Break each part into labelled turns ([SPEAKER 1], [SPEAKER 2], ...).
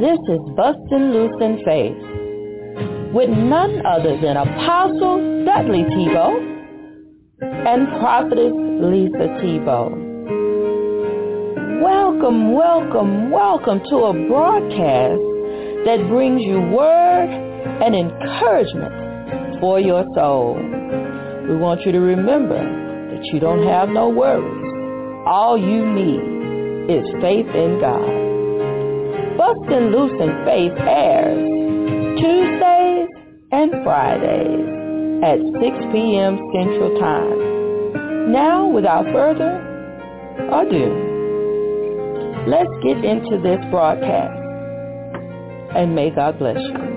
[SPEAKER 1] This is Bustin' Loose in Faith with none other than Apostle Dudley Thibeaux and Prophetess Lisa Thibeaux. Welcome, welcome, welcome to a broadcast that brings you word and encouragement for your soul. We want you to remember that you don't have no worries. All you need is faith in God. Bustin' Loose in Faith airs Tuesdays and Fridays at 6 p.m. Central Time. Now, without further ado, let's get into this broadcast. And may God bless you.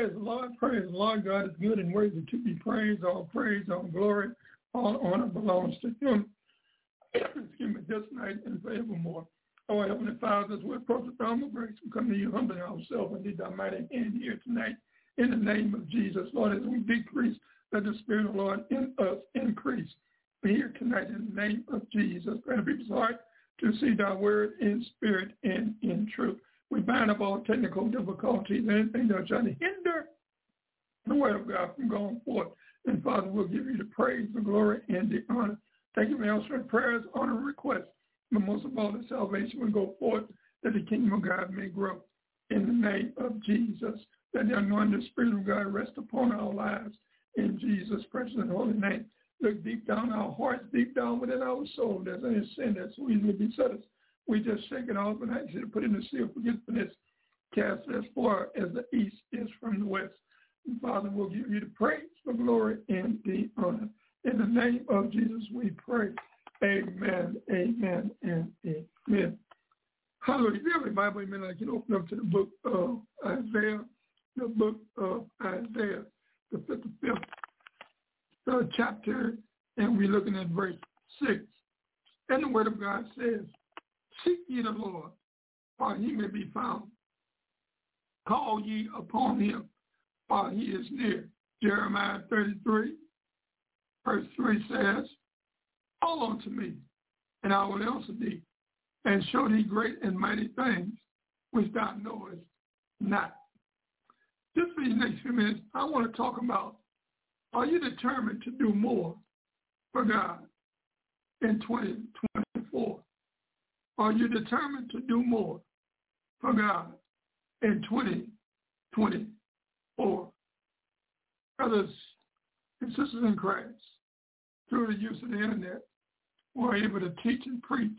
[SPEAKER 2] Praise the Lord, praise the Lord. God is good and worthy to be praised. All praise, all glory, all honor belongs to him. Excuse me, this night and forevermore. Oh, Heavenly Father, as we approach the throne of grace, we come to you humbling ourselves and need thy mighty hand here tonight in the name of Jesus. Lord, as we decrease, let the Spirit of the Lord in us increase. Be here tonight in the name of Jesus. Grant people's heart to see thy word in spirit and in truth. We bind up all technical difficulties, and anything that's trying to hinder the word of God from going forth. And Father, we'll give you the praise, the glory, and the honor. Thank you for answering prayers, honor, requests. But most of all, the salvation will go forth that the kingdom of God may grow. In the name of Jesus, that the anointed spirit of God rest upon our lives. In Jesus' precious and holy name. Look deep down our hearts, deep down within our soul. There's any sin that so easily beset us. We just shake it off and I to put in the sea of forgiveness. Cast as far as the east is from the west. And Father, we'll give you the praise, the glory, and the honor. In the name of Jesus, we pray. Amen, amen, and amen. Hallelujah. If you have a Bible, amen, I can open up to the book of Isaiah, the book of Isaiah, the 55th uh, chapter, and we're looking at verse 6. And the word of God says, Seek ye the Lord, while he may be found. Call ye upon him, while he is near. Jeremiah 33, verse 3 says, Call unto me, and I will answer thee, and show thee great and mighty things which thou knowest not. Just for the next few minutes, I want to talk about, are you determined to do more for God in 2024? Are you determined to do more for God in 2024? Brothers and sisters in Christ, through the use of the internet, we're able to teach and preach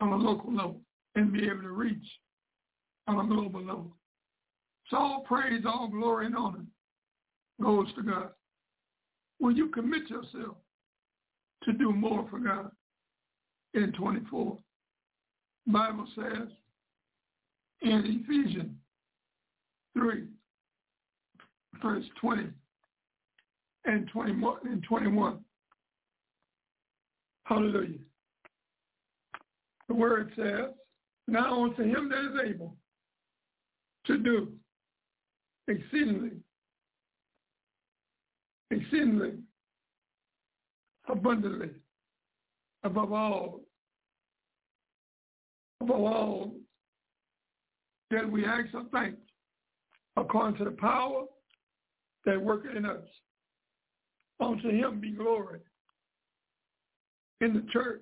[SPEAKER 2] on a local level and be able to reach on a global level. So all praise, all glory, and honor goes to God. Will you commit yourself to do more for God in 24? Bible says in Ephesians 3, verse 20 and 21, and 21. Hallelujah. The word says, now unto him that is able to do exceedingly, exceedingly, abundantly, above all above all that we ask or thank according to the power that worketh in us. Unto him be glory in the church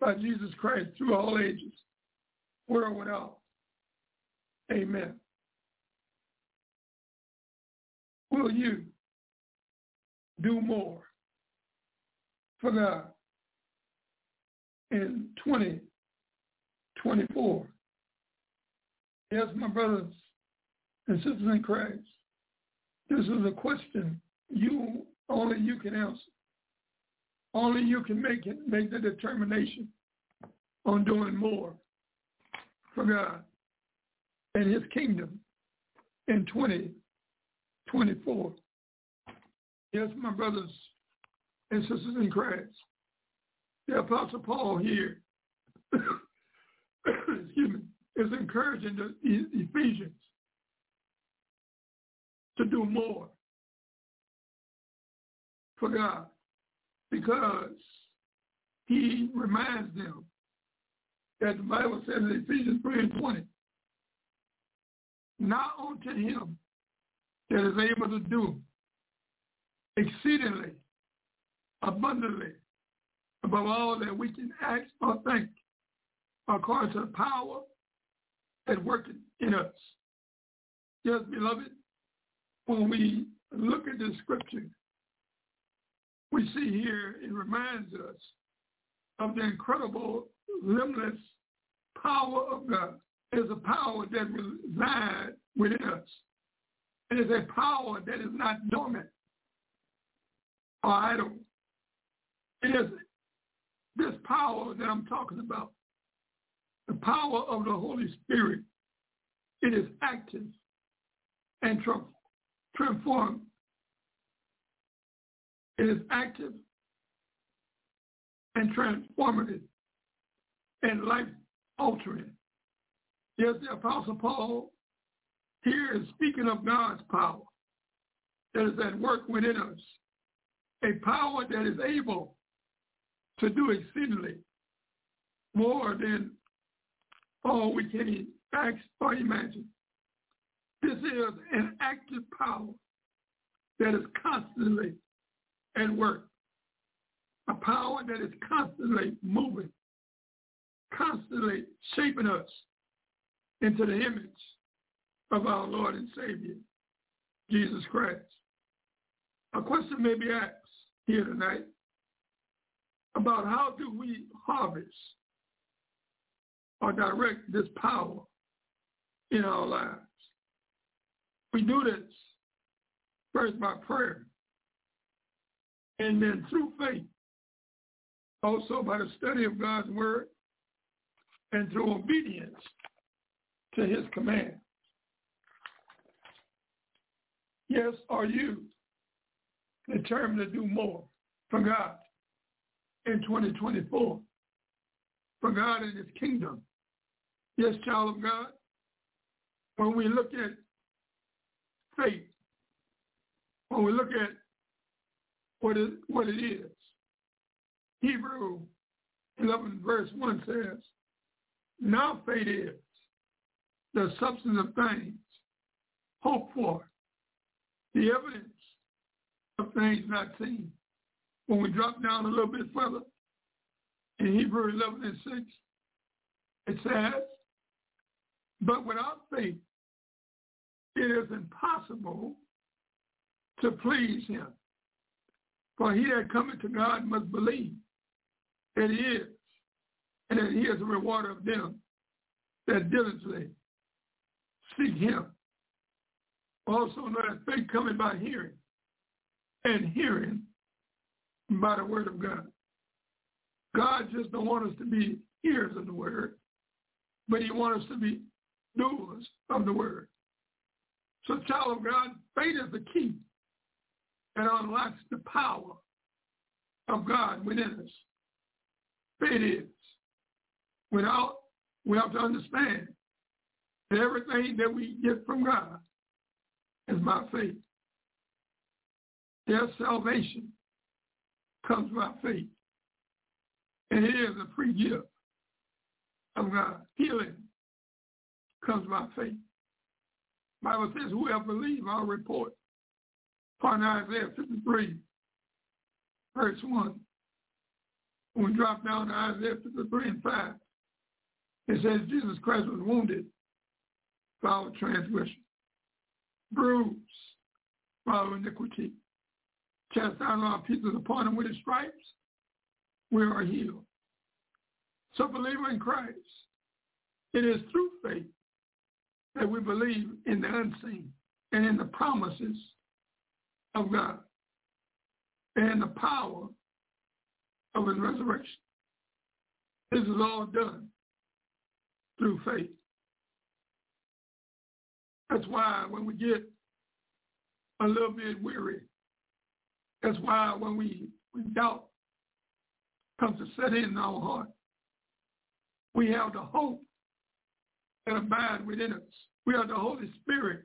[SPEAKER 2] by Jesus Christ through all ages, world without. Amen. Will you do more for God in 20 24. Yes, my brothers and sisters in Christ, this is a question you only you can answer. Only you can make it, make the determination on doing more for God and his kingdom in 2024. Yes, my brothers and sisters in Christ, the Apostle Paul here excuse me, is encouraging the Ephesians to do more for God because he reminds them that the Bible says in Ephesians 3 and 20, not unto him that is able to do exceedingly, abundantly, above all that we can ask or think, according to the power that working in us. Yes, beloved, when we look at the scripture, we see here it reminds us of the incredible, limitless power of God. It is a power that resides within us. It is a power that is not dormant or idle. It is this power that I'm talking about, the power of the Holy Spirit. It is active and transformed. It is active and transformative and life-altering. Yes, the Apostle Paul here is speaking of God's power that is at work within us, a power that is able to do exceedingly more than all we can ask or imagine. This is an active power that is constantly at work, a power that is constantly moving, constantly shaping us into the image of our Lord and Savior, Jesus Christ. A question may be asked here tonight about how do we harvest or direct this power in our lives. We do this first by prayer and then through faith, also by the study of God's word and through obedience to his command. Yes, are you determined to do more for God in 2024? For God and his kingdom. Yes, child of God. When we look at faith, when we look at what it, what it is, Hebrew 11 verse 1 says, now faith is the substance of things hoped for, the evidence of things not seen. When we drop down a little bit further, in Hebrew 11 and 6, it says, but without faith, it is impossible to please him. For he that cometh to God must believe that he is, and that he is a rewarder of them that diligently seek him. Also know that faith coming by hearing, and hearing by the word of God. God just don't want us to be hearers of the word, but he wants us to be doers of the word. So child of God, faith is the key that unlocks the power of God within us. Faith is. Without, we have to understand that everything that we get from God is by faith. Their salvation comes by faith. And it is a free gift of God. Healing comes by faith. Bible says, whoever believes our report. Part Isaiah 53, verse 1. When we drop down to Isaiah 53 and 5, it says Jesus Christ was wounded for our transgression, bruised for our iniquity. Chastisement our pieces upon him with his stripes, we are healed. So believer in Christ, it is through faith that we believe in the unseen and in the promises of God and the power of his resurrection. This is all done through faith. That's why when we get a little bit weary, that's why when we, we doubt comes to set in our heart, we have the hope that abide within us. We have the Holy Spirit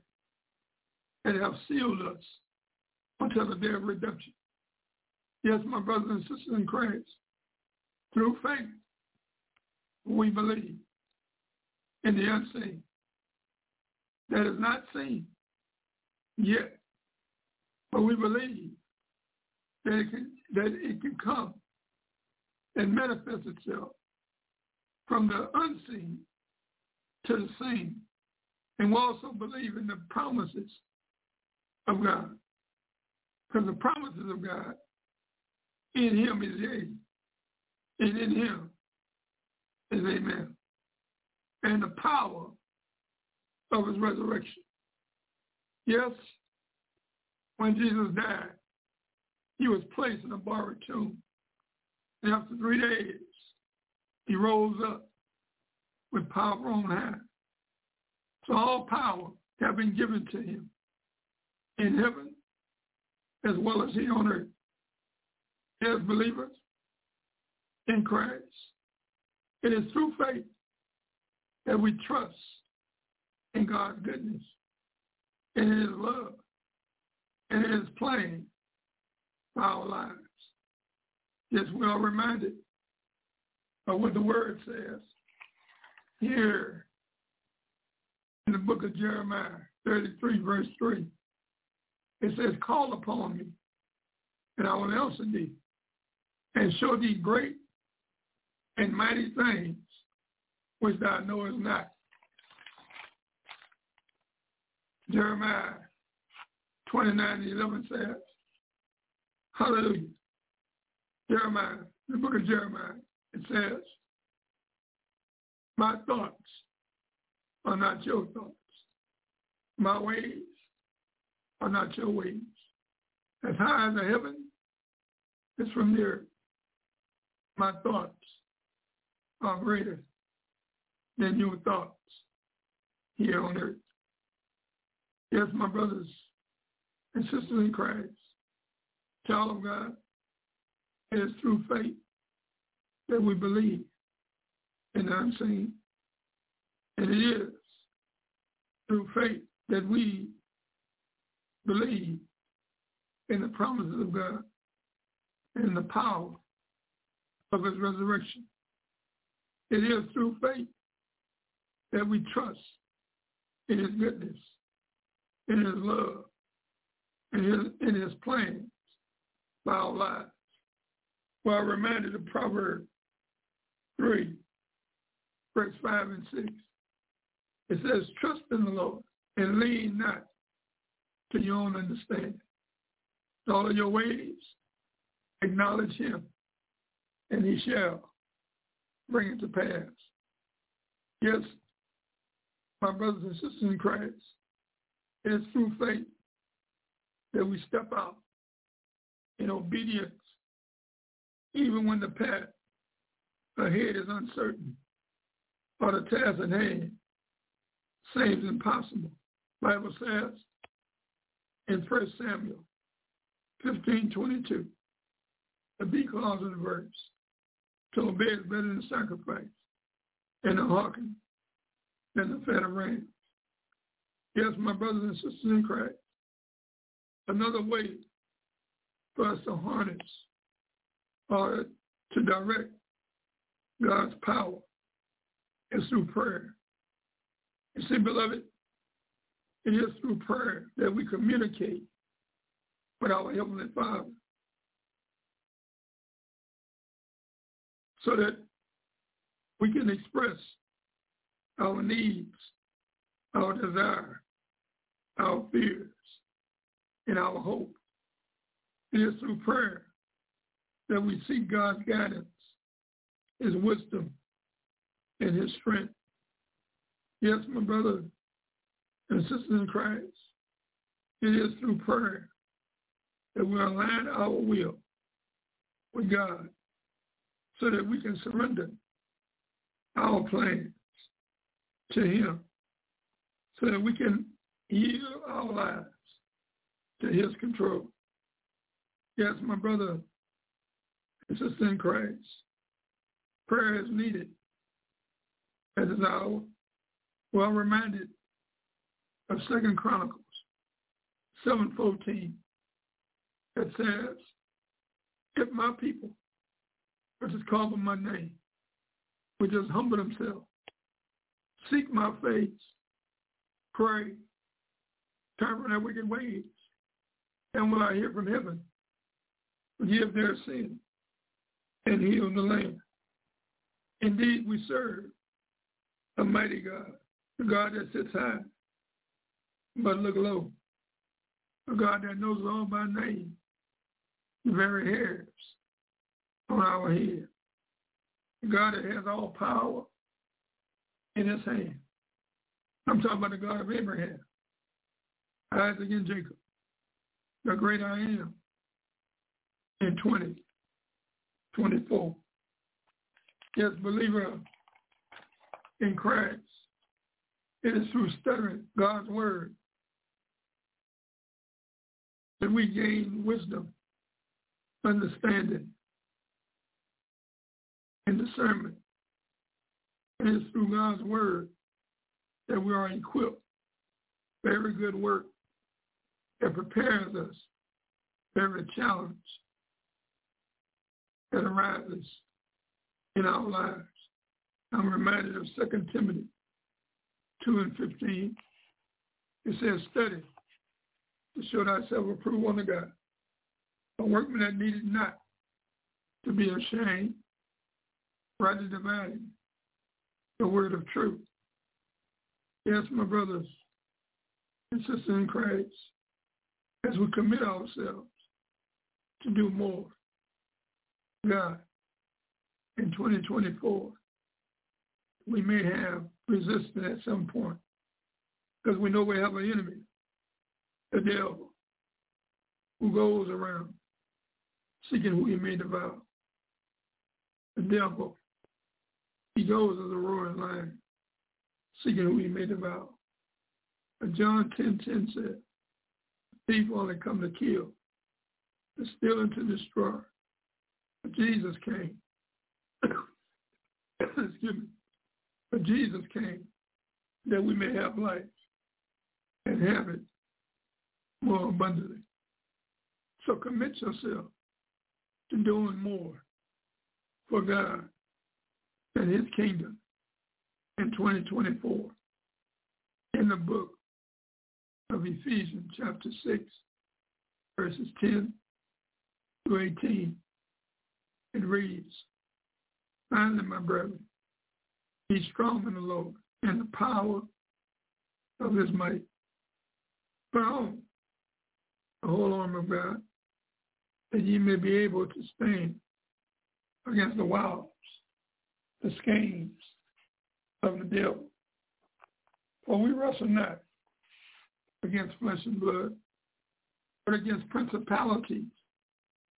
[SPEAKER 2] that have sealed us until the day of redemption. Yes, my brothers and sisters in Christ, through faith, we believe in the unseen that is not seen yet, but we believe that it can, that it can come and manifest itself from the unseen to the seen. And we also believe in the promises of God. Because the promises of God in him is yea, and in him is amen. And the power of his resurrection. Yes, when Jesus died, he was placed in a borrowed tomb. And after three days, he rose up with power on high. So all power have been given to him in heaven as well as here on earth. As believers in Christ, it is through faith that we trust in God's goodness and in his love and his plan for our lives. Yes, we are reminded of what the word says here in the book of Jeremiah 33, verse 3. It says, call upon me, and I will answer thee, and show thee great and mighty things which thou knowest not. Jeremiah 29 11 says, Hallelujah. Jeremiah, the book of Jeremiah, it says, My thoughts are not your thoughts. My ways are not your ways. As high as the heaven is from the earth, my thoughts are greater than your thoughts here on earth. Yes, my brothers and sisters in Christ, child of God, it is through faith that we believe in the unseen. And it is through faith that we believe in the promises of God and the power of his resurrection. It is through faith that we trust in his goodness, in his love, in his, in his plans for our lives. Well, I'm reminded of Proverbs 3, verse 5 and 6. It says, trust in the Lord and lean not to your own understanding. In all of your ways, acknowledge him, and he shall bring it to pass. Yes, my brothers and sisters in Christ, it is through faith that we step out in obedience, even when the path ahead is uncertain or the task at hand seems impossible. Bible says in 1 Samuel 15:22, the B clause of the verse, to obey is better than sacrifice, and to hearken than the fat of rams. Yes, my brothers and sisters in Christ, another way for us to harness or to direct God's power is through prayer. You see, beloved, it is through prayer that we communicate with our Heavenly Father so that we can express our needs, our desire, our fears, and our hope. It is through prayer that we seek God's guidance, his wisdom, and his strength. Yes, my brother and sisters in Christ, it is through prayer that we align our will with God so that we can surrender our plans to him so that we can yield our lives to his control. Yes, my brother and sister in Christ, prayer is needed at this hour. Well I'm reminded of Second Chronicles 7.14 that says, if my people, which is called by my name, would just humble themselves, seek my face, pray, turn from their wicked ways, and will I hear from heaven, forgive their sin, and heal the land. Indeed, we serve a mighty God, a God that sits high, but look low, a God that knows all by name, the very hairs on our head. God that has all power in his hand. I'm talking about the God of Abraham, Isaac and Jacob, the great I am in 20, 24. Yes, believer in Christ, it is through studying God's word that we gain wisdom, understanding, and discernment. It's through God's word that we are equipped for every good work that prepares us for every challenge that arises in our lives. I'm reminded of 2 Timothy 2 and 15. It says, study to show thyself approved unto God, a workman that needed not to be ashamed, rightly dividing the word of truth. Yes, my brothers and sisters in Christ, as we commit ourselves to do more, God, in 2024, we may have resistance at some point because we know we have an enemy, the devil, who goes around seeking who he may devour. The devil he goes as a roaring lion, seeking who he may devour. But John 10.10 10 said, thief only come to kill, to steal and to destroy. But Jesus came. Excuse me. But Jesus came that we may have life and have it more abundantly. So commit yourself to doing more for God and his kingdom in 2024 in the book of Ephesians chapter 6 verses 10 to 18 it reads finally my brethren be strong in the Lord and the power of his might put on the whole armor of God that ye may be able to stand against the wiles the schemes of the devil. For we wrestle not against flesh and blood, but against principalities,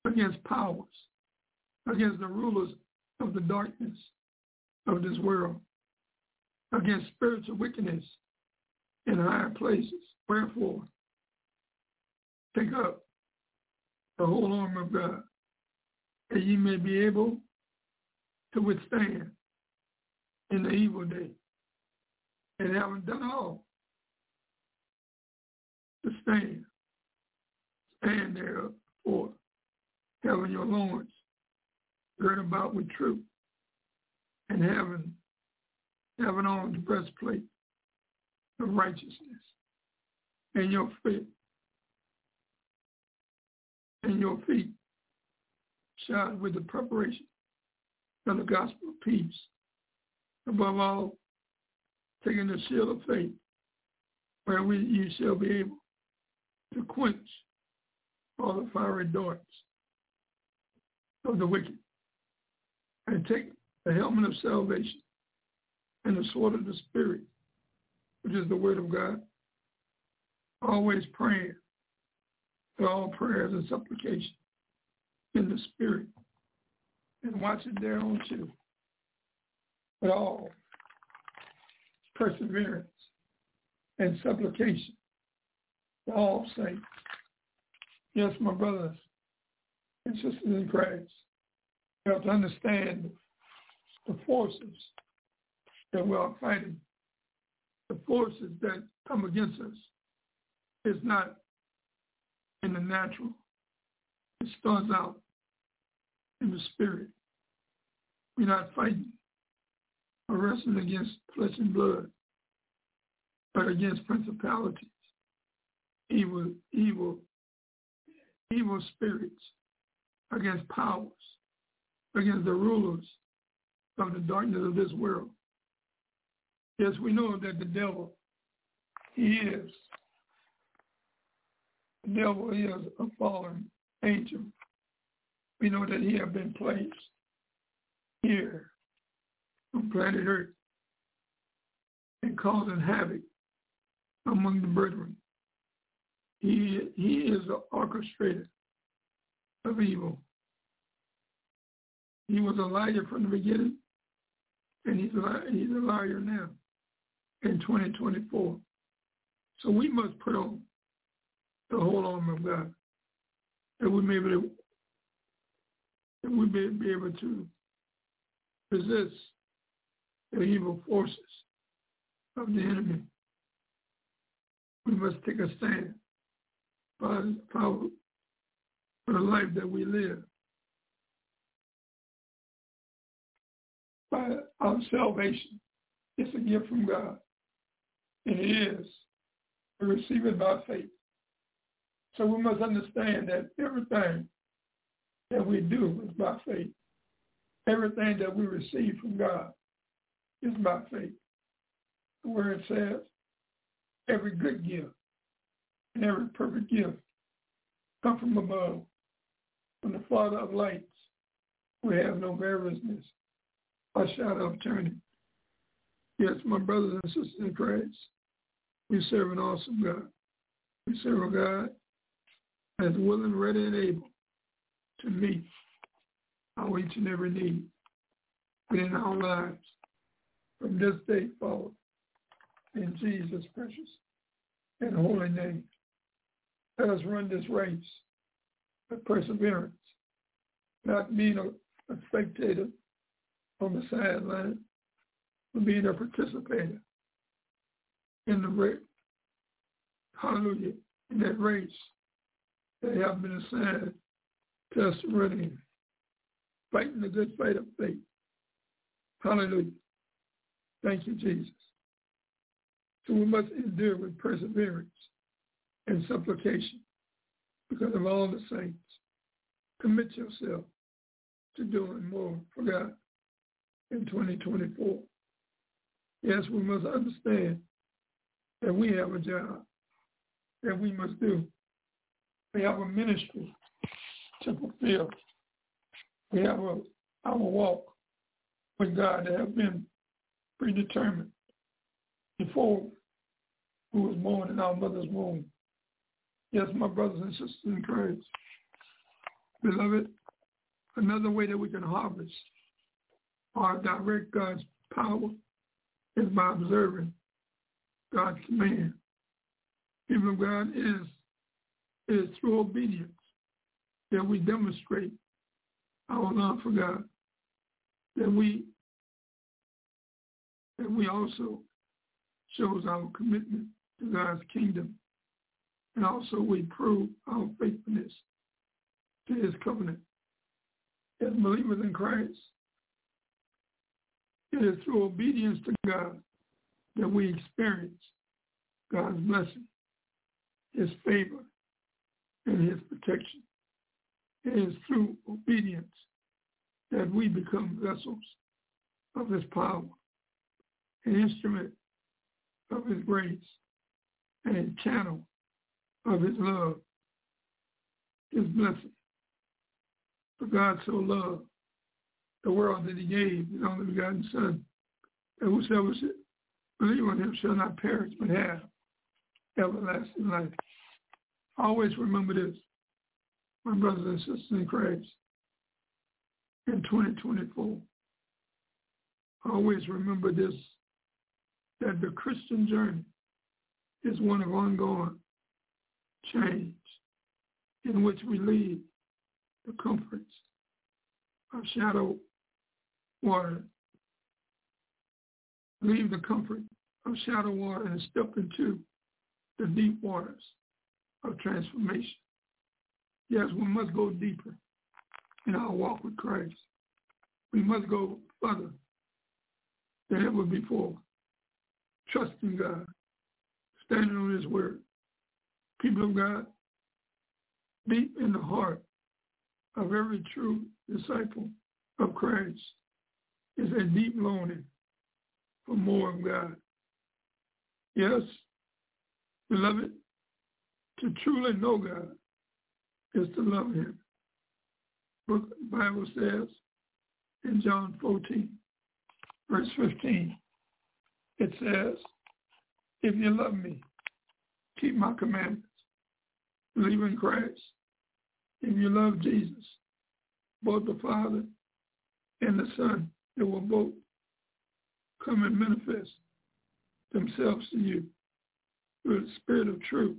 [SPEAKER 2] against powers, against the rulers of the darkness of this world, against spiritual wickedness in higher places. Wherefore, take up the whole armor of God, that ye may be able to withstand in the evil day. And having done all, to stand, stand there for having your loins girt about with truth, and having having on the breastplate of righteousness, and your feet, and your feet shod with the preparation of the gospel of peace. Above all, taking the shield of faith, where we, you shall be able to quench all the fiery darts of the wicked, and take the helmet of salvation and the sword of the Spirit, which is the word of God, always praying for all prayers and supplication in the Spirit and watch it there on too. But all perseverance and supplication for all saints. Yes, my brothers and sisters in Christ, you have to understand the forces that we are fighting. The forces that come against us is not in the natural. It starts out in the spirit. We're not fighting or wrestling against flesh and blood, but against principalities, evil, evil, evil spirits, against powers, against the rulers of the darkness of this world. Yes, we know that the devil, he is. The devil is a fallen angel. We know that he has been placed here on planet Earth and causing havoc among the brethren. He, he is the orchestrator of evil. He was a liar from the beginning, and he's a, he's a liar now in 2024. So we must put on the whole armor of God that we may be able to, that we may be able to resist the evil forces of the enemy. We must take a stand for, for, for the life that we live. By our salvation, it's a gift from God. It is. We receive it by faith. So we must understand that everything that we do is by faith. Everything that we receive from God is by faith. The word says, every good gift and every perfect gift come from above, from the Father of lights. We have no variousness or shadow of turning. Yes, my brothers and sisters in Christ, we serve an awesome God. We serve a God that's willing, ready, and able to meet our each and every need within our lives from this day forward. In Jesus' precious and holy name. Let us run this race with perseverance, not being a, spectator on the sideline, but being a participator in the race. Hallelujah. In that race they have been assigned to us running, fighting the good fight of faith. Hallelujah. Thank you, Jesus. So we must endure with perseverance and supplication because of all the saints. Commit yourself to doing more for God in 2024. Yes, we must understand that we have a job that we must do. We have a ministry to fulfill. We have a, our walk with God that has been predetermined before we was born in our mother's womb. Yes, my brothers and sisters in Christ. Beloved, another way that we can harvest or direct God's power is by observing God's command. Even God is is through obedience that we demonstrate our love for God. That we that we also shows our commitment to God's kingdom. And also we prove our faithfulness to his covenant. As believers in Christ, it is through obedience to God that we experience God's blessing, his favor, and his protection. It is through obedience that we become vessels of his power, an instrument of his grace, and a channel of his love, his blessing. For God so loved the world that he gave his only begotten Son, that whosoever should believe on him shall not perish but have everlasting life. Always remember this, my brothers and sisters in Christ, in 2024. Always remember this, that the Christian journey is one of ongoing change in which we leave the comforts of shadow water, leave the comfort of shadow water and step into the deep waters of transformation. Yes, we must go deeper in our walk with Christ. We must go further than ever before, trusting God, standing on his word. People of God, deep in the heart of every true disciple of Christ is a deep longing for more of God. Yes, beloved, to truly know God is to love him. The Bible says in John 14, verse 15, it says, if you love me, keep my commandments. Believe in Christ. If you love Jesus, both the Father and the Son, they will both come and manifest themselves to you through the Spirit of truth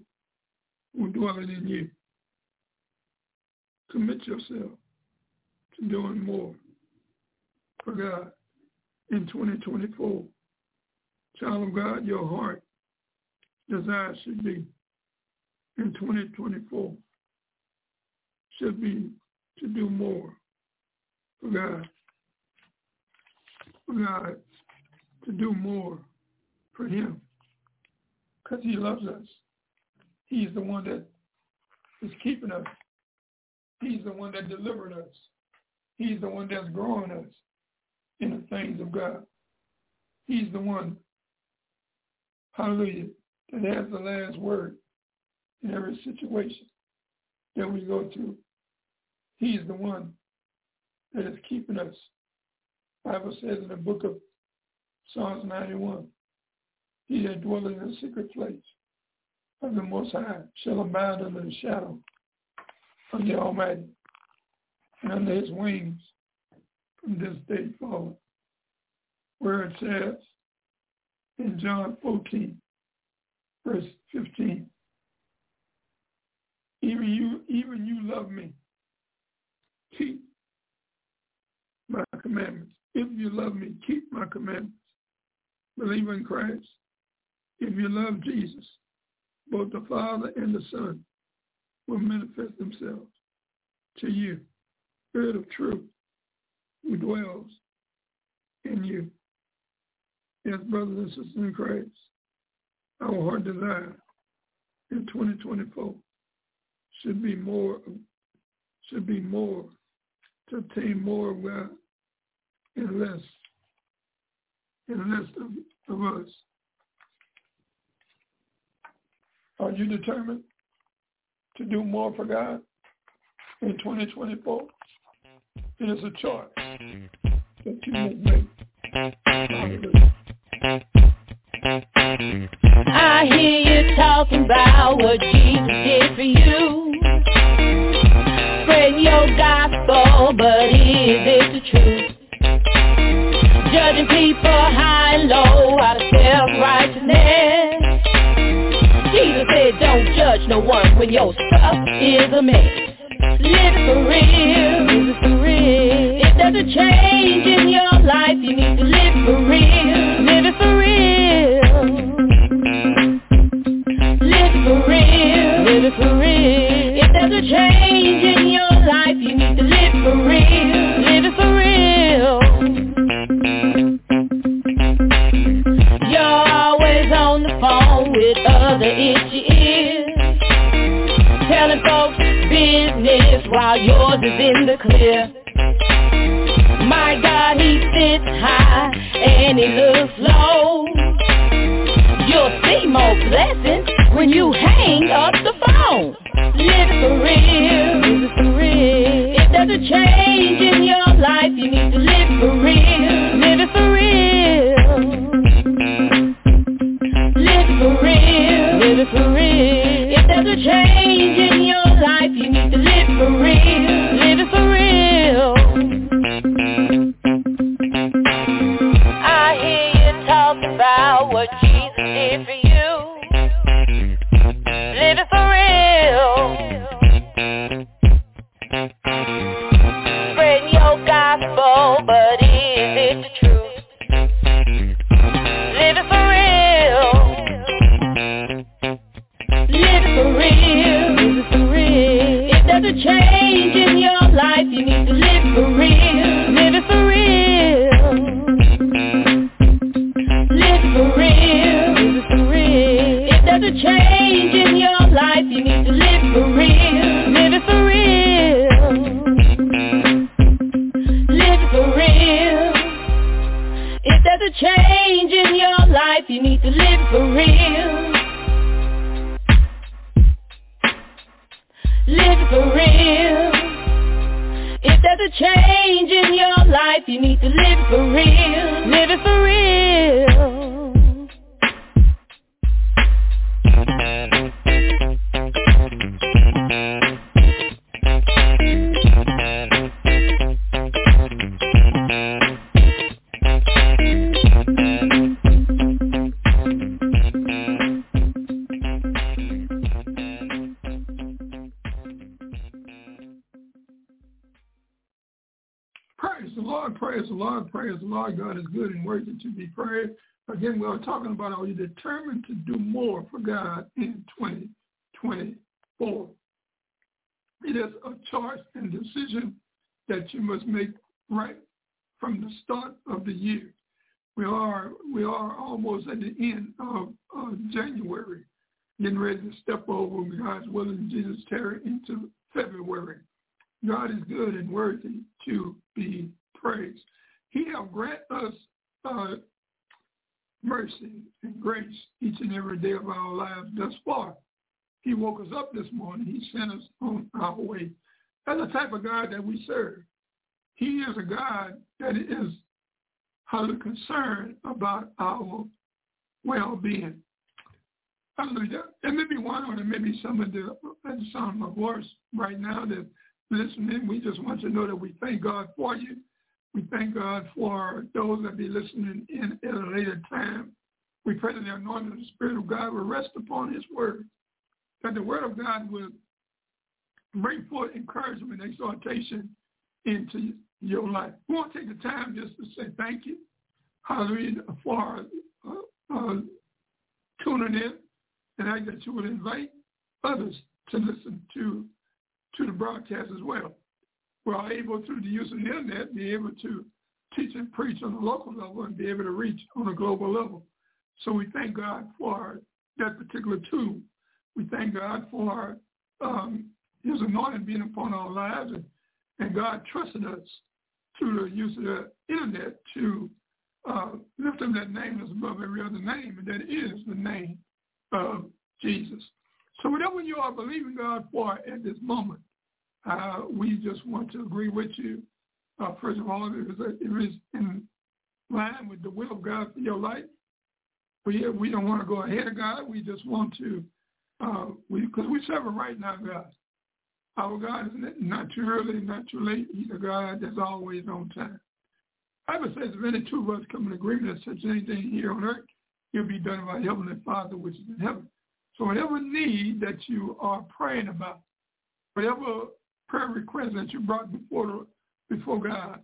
[SPEAKER 2] who dwelling in you. Commit yourself to doing more for God in 2024. Child of God, your heart desire should be in 2024 should be to do more for God. God to do more for him because he loves us. He's the one that is keeping us. He's the one that delivered us. He's the one that's growing us in the things of God. He's the one, hallelujah, that has the last word in every situation that we go through. He's the one that is keeping us. Bible says in the book of Psalms 91, he that dwelleth in the secret place of the Most High shall abide under the shadow of the Almighty, and under his wings from this day forward. Where it says in John 14, verse 15, even you, even you love me. Keep my commandments. If you love me, keep my commandments. Believe in Christ. If you love Jesus, both the Father and the Son will manifest themselves to you. Spirit of truth who dwells in you. Yes, brothers and sisters in Christ, our heart desire in 2024 should be more should be more to obtain more of God and less and less of, of us. Are you determined to do more for God in 2024? It is a choice that you may make.
[SPEAKER 1] I hear you talking about what Jesus did for you. Spread your gospel, but is it the truth? Judging people high and low out of self-righteousness. Jesus said don't judge no one when your stuff is a mess. Live for real, live for real. If there's a change in your life, you need to live for real, live it for real. Live for real, live it for real. With other itchy ears, telling folks business while yours is in the clear. My God, he sits high and he looks low. You'll see more blessings when you hang up praise the Lord. Praise the Lord,
[SPEAKER 2] praise the Lord. God is good and worthy to be praised. Again, we are talking about are you determined to do more for God in 2024? It is a choice and decision that you must make right from the start of the year. We are we are almost at the end of, of January, getting ready to step over God's willing Jesus tarry into February. God is good and worthy to be praised. He have grant us uh, mercy and grace each and every day of our lives thus far. He woke us up this morning. He sent us on our way. That's the type of God that we serve. He is a God that is highly concerned about our well-being. Hallelujah. There may be one or there may be some of the, the sound of my voice right now that listening. We just want to know that we thank God for you. We thank God for those that be listening in at a later time. We pray that the anointing of the Spirit of God will rest upon his word, that the word of God will bring forth encouragement, exhortation into your life. We want to take the time just to say thank you, hallelujah, for uh, uh, tuning in, and I that you would invite others to listen to to the broadcast as well we are able through the use of the internet be able to teach and preach on a local level and be able to reach on a global level. So we thank God for that particular tool. We thank God for um, his anointing being upon our lives and, and God trusted us through the use of the internet to uh, lift up that name that's above every other name, and that is the name of Jesus. So whatever you are believing God for at this moment, uh, we just want to agree with you. Uh, first of all, it is, it is in line with the will of God for your life. We, we don't want to go ahead of God. We just want to, uh, we because we serve a right now God. Our God is not too early, not too late. He's a God that's always on time. Bible says if any two of us come in agreement that such anything here on earth, it'll be done by Heavenly Father which is in heaven. So whatever need that you are praying about, whatever prayer requests that you brought before before God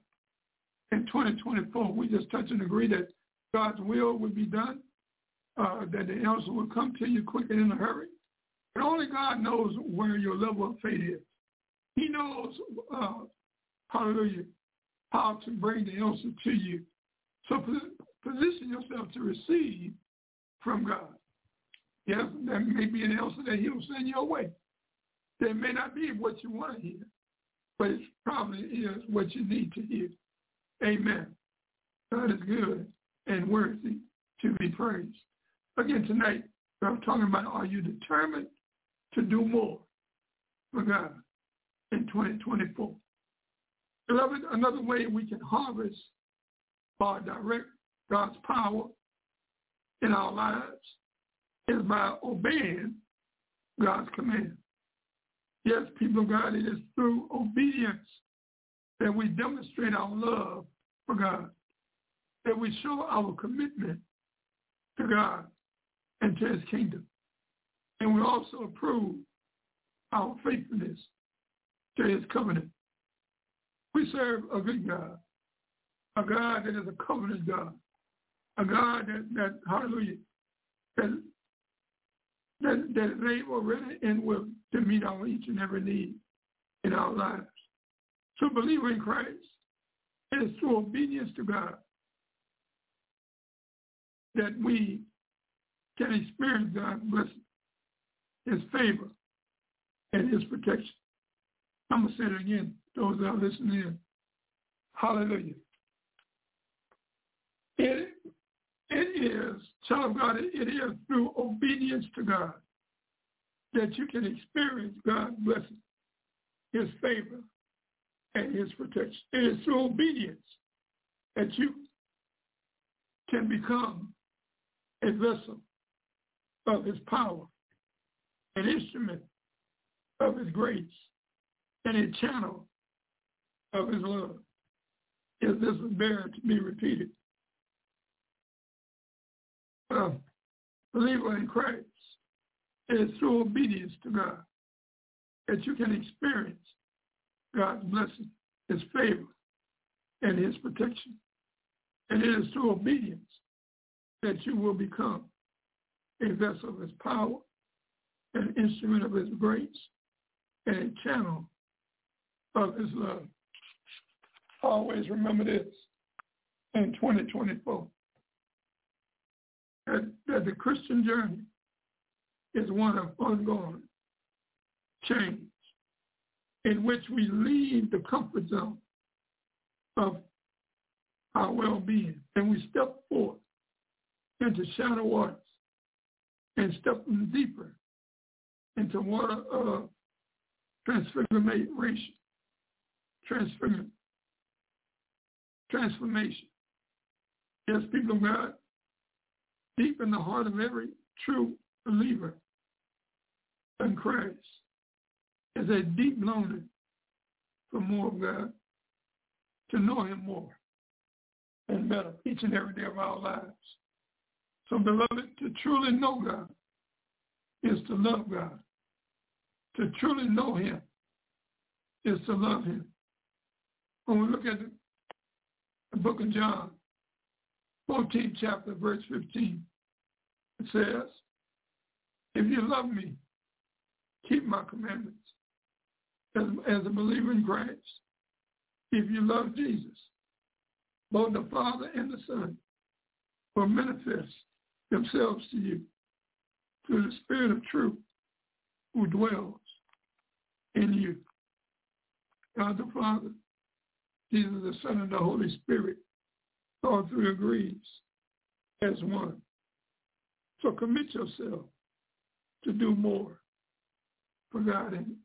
[SPEAKER 2] in 2024. We just touch and agree that God's will would be done, uh, that the answer will come to you quick and in a hurry. But only God knows where your level of faith is. He knows, uh, hallelujah, how to bring the answer to you. So position yourself to receive from God. Yes, that may be an answer that he'll send your way. It may not be what you want to hear, but it probably is what you need to hear. Amen. God is good and worthy to be praised. Again, tonight, I'm talking about are you determined to do more for God in 2024? Beloved, another way we can harvest or direct God's power in our lives is by obeying God's command. Yes, people of God, it is through obedience that we demonstrate our love for God, that we show our commitment to God and to his kingdom. And we also prove our faithfulness to his covenant. We serve a good God, a God that is a covenant God, a God that, that hallelujah, that that, they able, ready, and will to meet our each and every need in our lives. So believer in Christ, is through obedience to God that we can experience God's blessing, his favor, and his protection. I'm going to say it again, those that are listening in. Hallelujah. It, It is, child of God, it is through obedience to God that you can experience God's blessing, his favor, and his protection. It is through obedience that you can become a vessel of his power, an instrument of his grace, and a channel of his love. If this is bear to be repeated. Uh, believer in Christ is through obedience to God that you can experience God's blessing, his favor, and his protection. And it is through obedience that you will become a vessel of his power, an instrument of his grace, and a channel of his love. Always remember this in 2024, that, that the Christian journey is one of ongoing change in which we leave the comfort zone of our well-being and we step forth into shadow waters and step deeper into water of transfiguration, transformation, transformation. Yes, people of God, deep in the heart of every true believer in Christ is a deep longing for more of God, to know him more and better each and every day of our lives. So beloved, to truly know God is to love God. To truly know him is to love him. When we look at the, book of John, 14th chapter, verse 15, says, if you love me, keep my commandments. As, as a believer in Christ, if you love Jesus, both the Father and the Son will manifest themselves to you through the Spirit of truth who dwells in you. God the Father, Jesus the Son, and the Holy Spirit, all three agrees as one. So commit yourself to do more for God in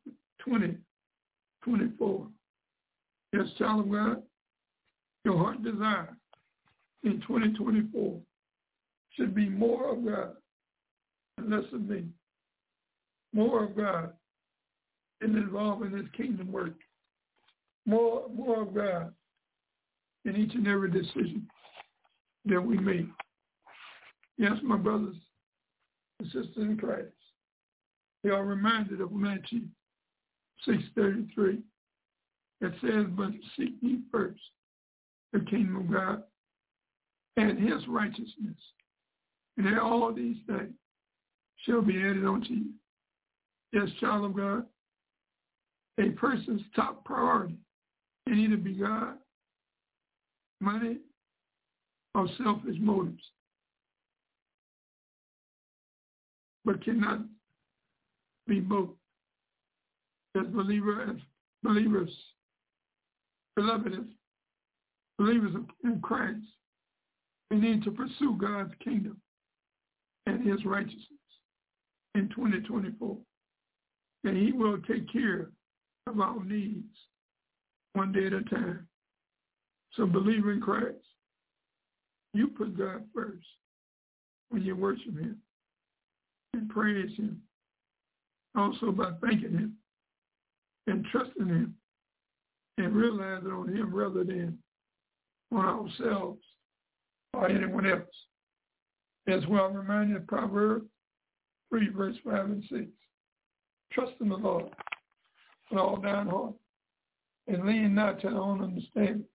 [SPEAKER 2] 2024. Yes, child of God, your heart desire in 2024 should be more of God and less of me. More of God in his kingdom work. More, more of God in each and every decision that we make. Yes, my brothers and sisters in Christ, we are reminded of Matthew 6.33 that says, but seek ye first the kingdom of God and his righteousness, and all these things shall be added unto you. Yes, child of God, a person's top priority can either be God, money, or selfish motives, but cannot be both. As believer, as believers, beloved, as believers in Christ, we need to pursue God's kingdom and his righteousness in 2024. And he will take care of our needs one day at a time. So believer in Christ, you put God first when you worship him and praise him. Also by thanking him and trusting him and relying on him rather than on ourselves or anyone else. As well, remind you of Proverbs 3, verse 5 and 6. Trust in the Lord with all thine heart and lean not to thy own understanding.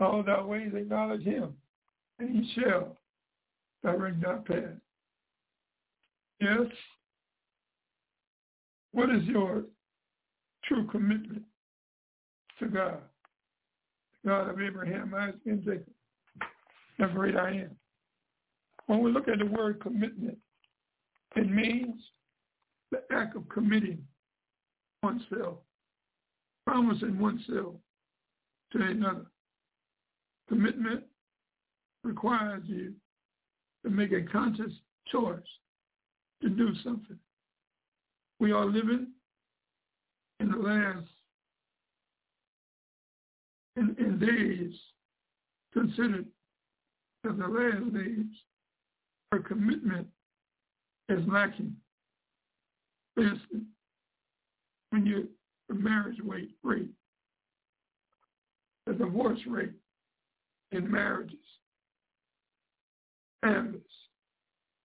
[SPEAKER 2] All thy ways acknowledge him, and he shall direct thy path. Yes? What is your true commitment to God? God of Abraham, Isaac, and Jacob, the great I am. When we look at the word commitment, it means the act of committing oneself, promising oneself to another. Commitment requires you to make a conscious choice to do something. We are living in the last in, in days considered as the last days Her commitment is lacking. For instance, when you the marriage rate, rate, the divorce rate in marriages, families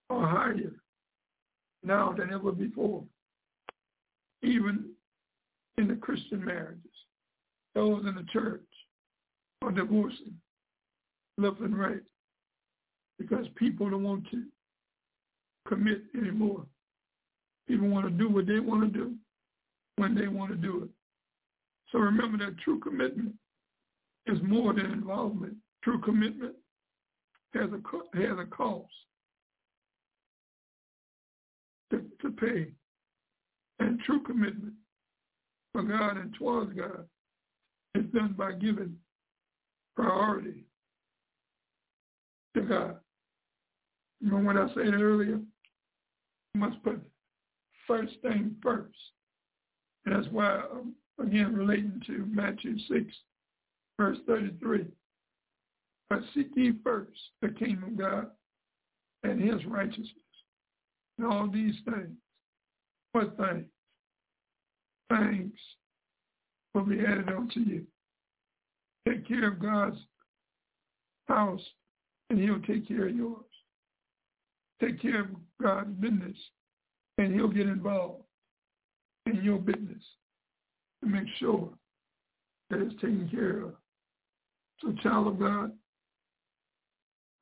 [SPEAKER 2] are higher now than ever before. Even in the Christian marriages, those in the church are divorcing left and right because people don't want to commit anymore. People want to do what they want to do when they want to do it. So remember that true commitment is more than involvement. True commitment has a has a cost to, pay, and true commitment for God and towards God is done by giving priority to God. Remember what I said earlier? You must put first thing first. And that's why, um, again, relating to Matthew 6, verse 33. But seek ye first the kingdom of God and his righteousness. And all these things. What things? Things will be added unto you. Take care of God's house and he'll take care of yours. Take care of God's business and he'll get involved in your business to make sure that it's taken care of. So child of God,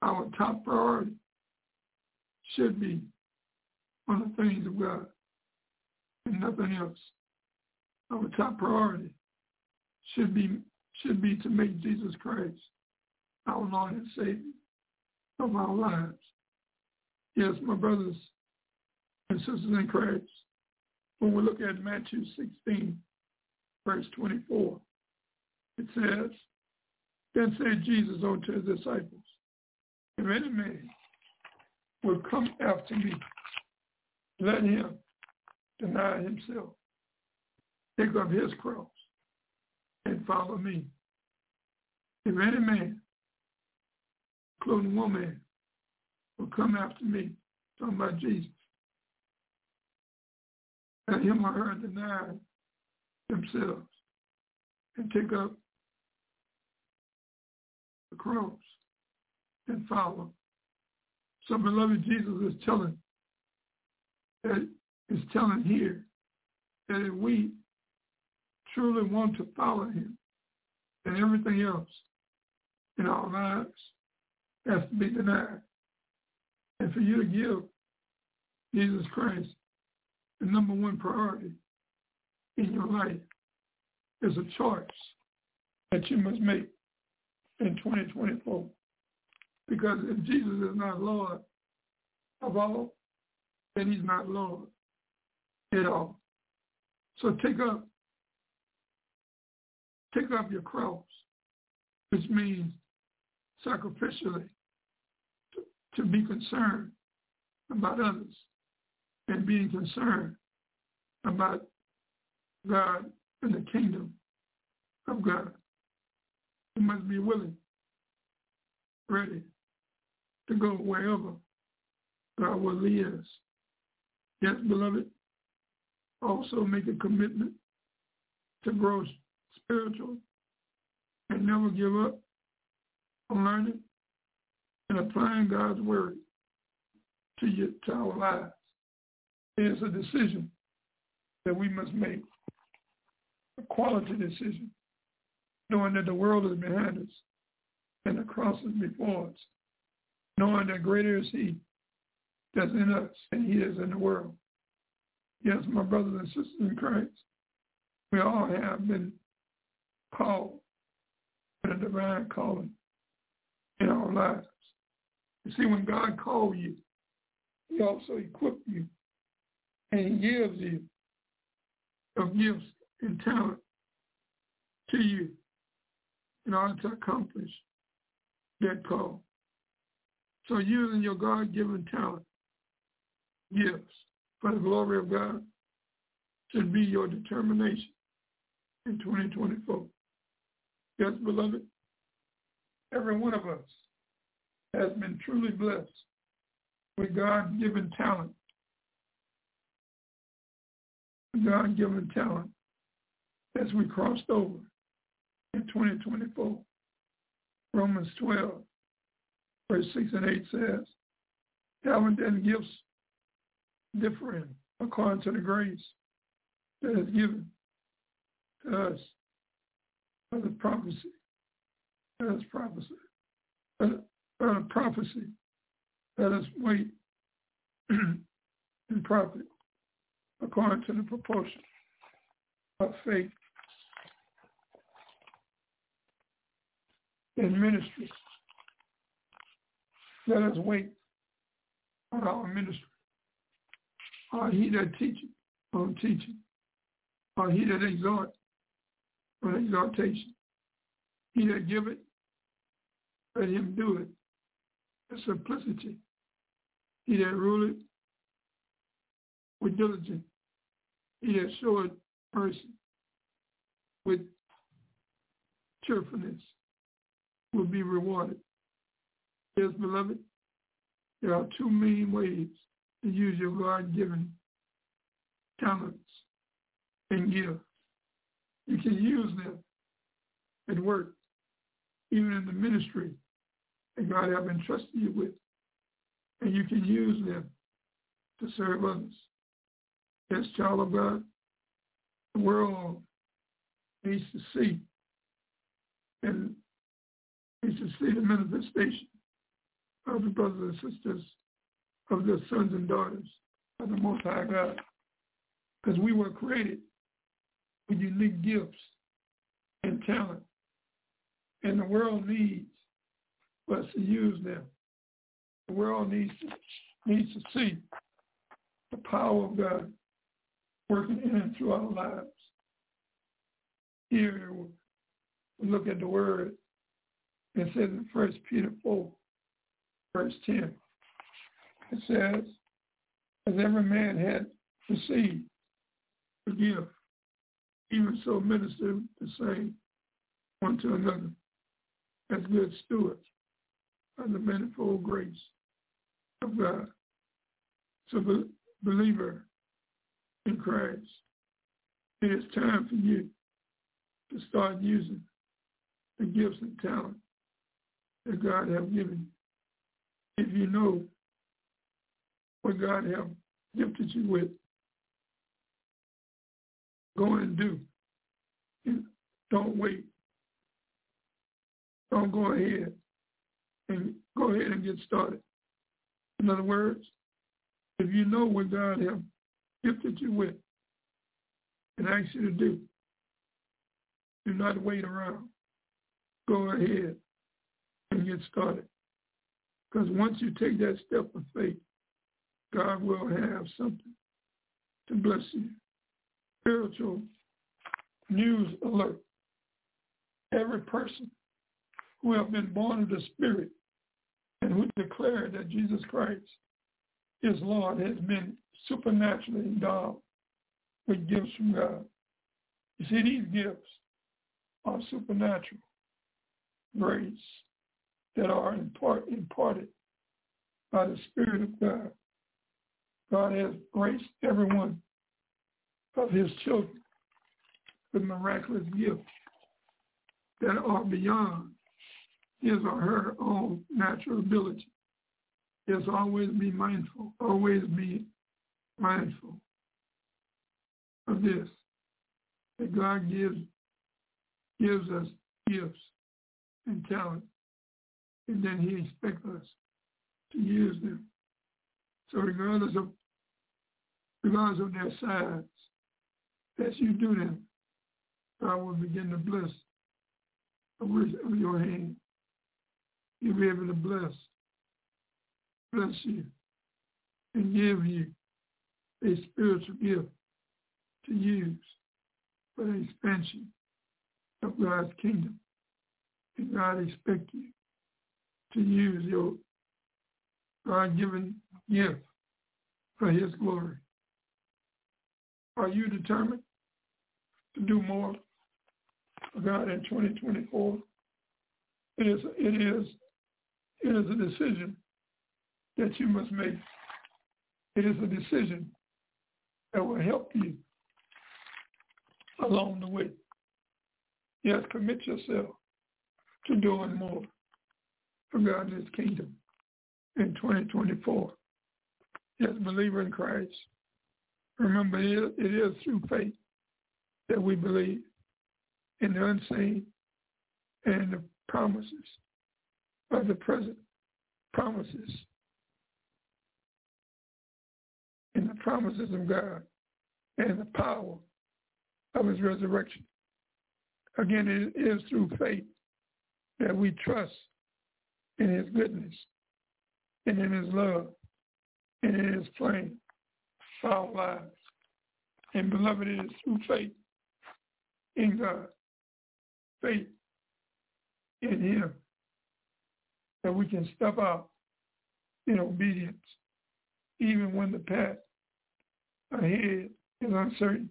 [SPEAKER 2] our top priority should be on the things of God and nothing else. Our top priority should be should be to make Jesus Christ our Lord and Savior of our lives. Yes, my brothers and sisters in Christ, when we look at Matthew 16, verse 24, it says, Then said Jesus unto his disciples, If any man will come after me, let him deny himself, take up his cross, and follow me. If any man including woman, will come after me, talking about Jesus. And him or her deny themselves and take up the cross and follow. So beloved, Jesus is telling that is telling here that if we truly want to follow him and everything else in our lives has to be denied. And for you to give Jesus Christ the number one priority in your life is a choice that you must make in 2024. Because if Jesus is not Lord of all, then he's not Lord at all. So take up take up your cross, which means sacrificially to, to be concerned about others and being concerned about God and the kingdom of God. You must be willing, ready to go wherever God will lead us. Yes, beloved, also make a commitment to grow spiritual and never give up on learning and applying God's word to, you, to our lives. It's a decision that we must make, a quality decision, knowing that the world is behind us and the cross is before us, knowing that greater is he that's in us and he is in the world. Yes, my brothers and sisters in Christ, we all have been called with a divine calling in our lives. You see, when God called you, he also equipped you and he gives you of gifts and talent to you in order to accomplish that call. So using your God-given talent, gifts for the glory of God should be your determination in 2024. Yes, beloved, every one of us has been truly blessed with God-given talent. God-given talent as we crossed over in 2024. Romans 12, verse 6 and 8 says, talent and gifts differing according to the grace that is given to us by the prophecy. That is prophecy. By prophecy. Let us wait and profit according to the proportion of faith in ministry. Let us wait on our ministry. Are he that teacheth on teaching? Are he that exhort on exhortation? He that giveth, let him do it. The simplicity. He that ruleth with diligence. He that showeth mercy with cheerfulness will be rewarded. Yes, beloved, there are two main ways to use your God-given talents and gifts. You can use them at work, even in the ministry that God has entrusted you with. And you can use them to serve others. As child of God, the world needs to see and needs to see the manifestation of the brothers and sisters of their sons and daughters of the Most High God. Because we were created with unique gifts and talent. And the world needs us to use them. The world needs to, needs to see the power of God working in and through our lives. Here, we look at the word. It says in 1 Peter 4, verse 10, it says, as every man had received gift, even so minister the same one to another as good stewards of the manifold grace of God. So the believer in Christ, it is time for you to start using the gifts and talent that God has given you. If you know what God have gifted you with, go and do. Don't wait. Don't go ahead and go ahead and get started. In other words, if you know what God have gifted you with and asks you to do, do not wait around. Go ahead and get started. Because once you take that step of faith, God will have something to bless you. Spiritual news alert. Every person who have been born of the Spirit and who declare that Jesus Christ is Lord has been supernaturally endowed with gifts from God. You see, these gifts are supernatural grace that are impart, imparted by the Spirit of God. God has graced every one of his children with miraculous gifts that are beyond his or her own natural ability. Yes, always be mindful, always be mindful of this, that God gives, gives us gifts and talent, and then he expects us to use them. So regardless of regardless of their size, as you do them, God will begin to bless the of your hand. You'll be able to bless, bless you, and give you a spiritual gift to use for the expansion of God's kingdom. And God expects you to use your God-given gift for his glory. Are you determined to do more for God in 2024? It is, it is, it is a decision that you must make. It is a decision that will help you along the way. Yes, commit yourself to doing more for God and his kingdom in 2024. Yes, believer in Christ. Remember, it is through faith that we believe in the unseen and the promises of the present promises and the promises of God and the power of his resurrection. Again, it is through faith that we trust in his goodness and in his love and in his plan our lives. And beloved, it is through faith in God, faith in him, that we can step out in obedience, even when the path ahead is uncertain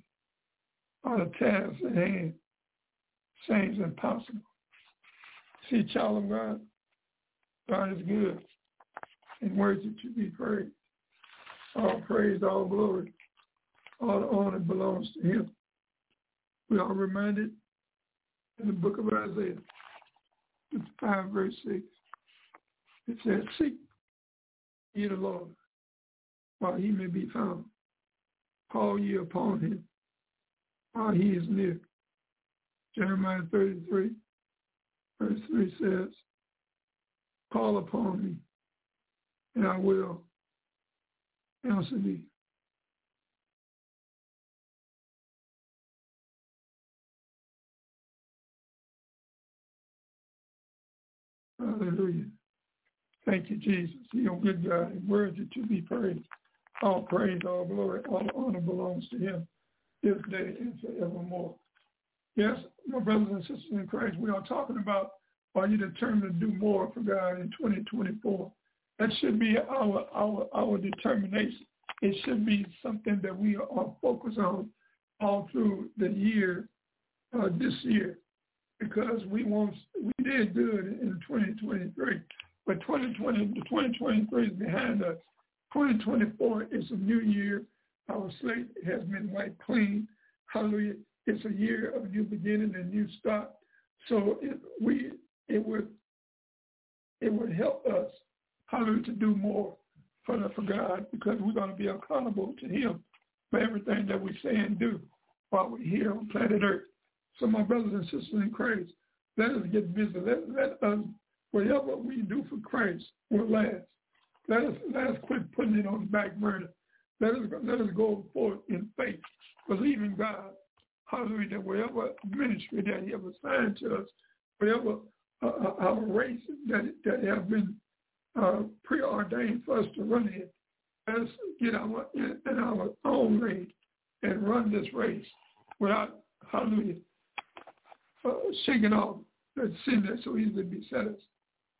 [SPEAKER 2] or the task at hand seems impossible. See, child of God, God is good and worthy to be praised. All praise, all glory, all honor belongs to him. We are reminded in the book of Isaiah, 5 verse 6, it says, Seek ye the Lord while he may be found. Call ye upon him while he is near. Jeremiah 33, verse 3 says, Call upon me, and I will Hallelujah. Thank you, Jesus. You're a good God and worthy to be praised. All praise, all glory, all honor belongs to him this day and forevermore. Yes, my brothers and sisters in Christ, we are talking about are you determined to do more for God in 2024? That should be our our our determination. It should be something that we are focused on all through the year, uh, this year, because we want we did good in 2023, but 2020 2023 is behind us. 2024 is a new year. Our slate has been wiped clean. Hallelujah. It's a year of new beginning and new start. So it, we it would it would help us, hallelujah, to do more for the, for God because we're going to be accountable to Him for everything that we say and do while we're here on planet Earth. So my brothers and sisters in Christ, let us get busy. Let, let us whatever we do for Christ will last. Let us let us quit putting it on the back burner. Let us let us go forth in faith, believing God, hallelujah, that whatever ministry that He has assigned to us, whatever uh, uh, our race that that have been uh, preordained for us to run in, let us get our in, our own lane and run this race without hallelujah uh, shaking off that sin that so easily beset us.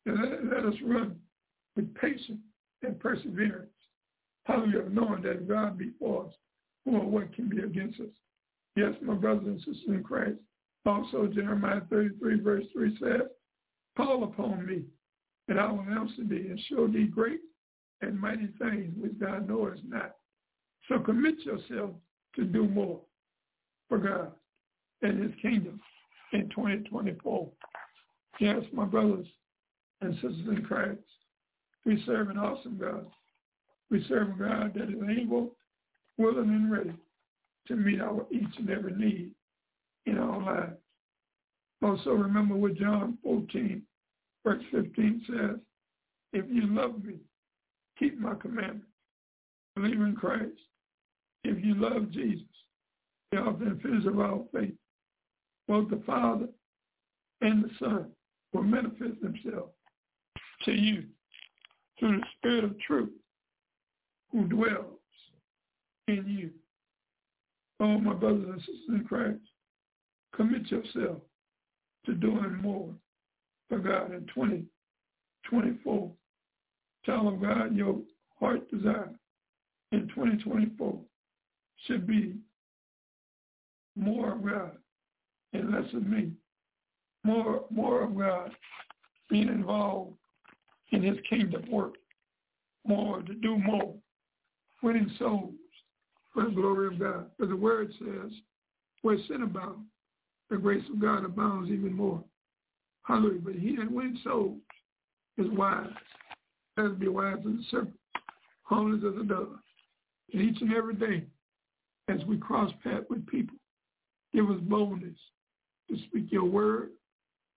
[SPEAKER 2] And let, let us run with patience and perseverance. Hallelujah, knowing that God be for us, or what can be against us. Yes, my brothers and sisters in Christ. Also, Jeremiah 33, verse 3 says, Call upon me, and I will answer thee, and show thee great and mighty things which thou knowest not. So commit yourself to do more for God and his kingdom in 2024. Yes, my brothers and sisters in Christ, we serve an awesome God. We serve a God that is able, willing, and ready to meet our each and every need in our lives. Also remember what John 14, verse 15 says, if you love me, keep my commandments. Believe in Christ. If you love Jesus, the author and finisher of our faith, both the Father and the Son will manifest themselves to you through the Spirit of truth who dwells in you. Oh, my brothers and sisters in Christ, commit yourself to doing more for God in 2024. Child of God, your heart desire in 2024 should be more of God and less of me. More, more of God being involved in his kingdom work. More to do more, winning souls for the glory of God. But the word says, where sin abounds, the grace of God abounds even more. Hallelujah. But he that wins souls is wise. Let us be wise as a serpent, harmless as a dove. And each and every day, as we cross paths with people, give us boldness to speak your word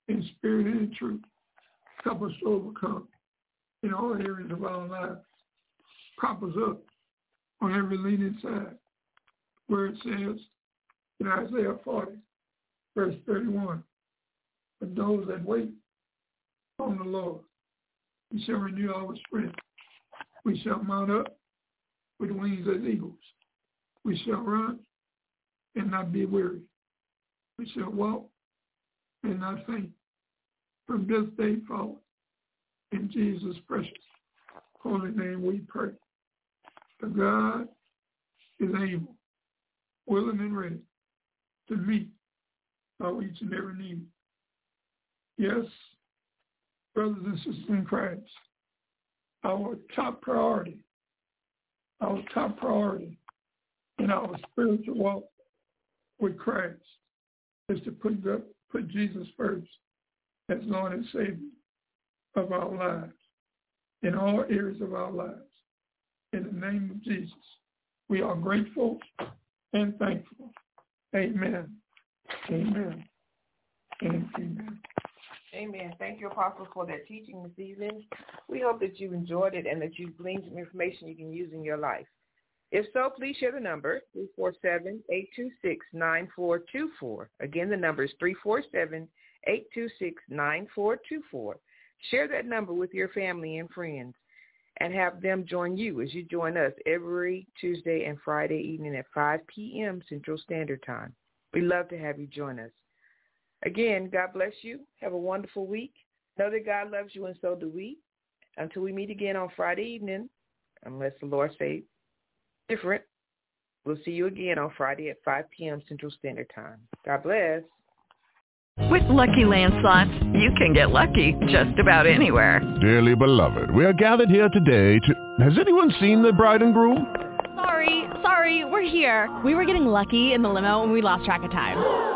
[SPEAKER 2] in spirit and in truth. Help us to overcome in all areas of our lives. Prop us up on every leaning side. Where it says in Isaiah 40, verse 31, but those that wait on the Lord, we shall renew our strength. We shall mount up with wings as eagles. We shall run and not be weary. We shall walk and not faint. From this day forward, in Jesus' precious holy name we pray. The God is able, willing and ready to meet our each and every need. Yes, brothers and sisters in Christ, our top priority, our top priority in our spiritual walk with Christ is to put, the, put Jesus first as Lord and Savior of our lives, in all areas of our lives. In the name of Jesus, we are grateful and thankful. Amen. Amen. Amen.
[SPEAKER 1] Amen. Thank you, Apostle, for that teaching this evening. We hope that you enjoyed it and that you gleaned some information you can use in your life. If so, please share the number, 347-826-9424. Again, the number is 347-826-9424. Share that number with your family and friends and have them join you as you join us every Tuesday and Friday evening at 5 p.m. Central Standard Time. We love to have you join us. Again, God bless you. Have a wonderful week. Know that God loves you and so do we. Until we meet again on Friday evening, unless the Lord say different, we'll see you again on Friday at 5 p.m. Central Standard Time. God bless.
[SPEAKER 3] With Lucky Land slots, you can get lucky just about anywhere.
[SPEAKER 4] Dearly beloved, we are gathered here today to... Has anyone seen the bride and groom?
[SPEAKER 5] Sorry, sorry, we're here. We were getting lucky in the limo and we lost track of time.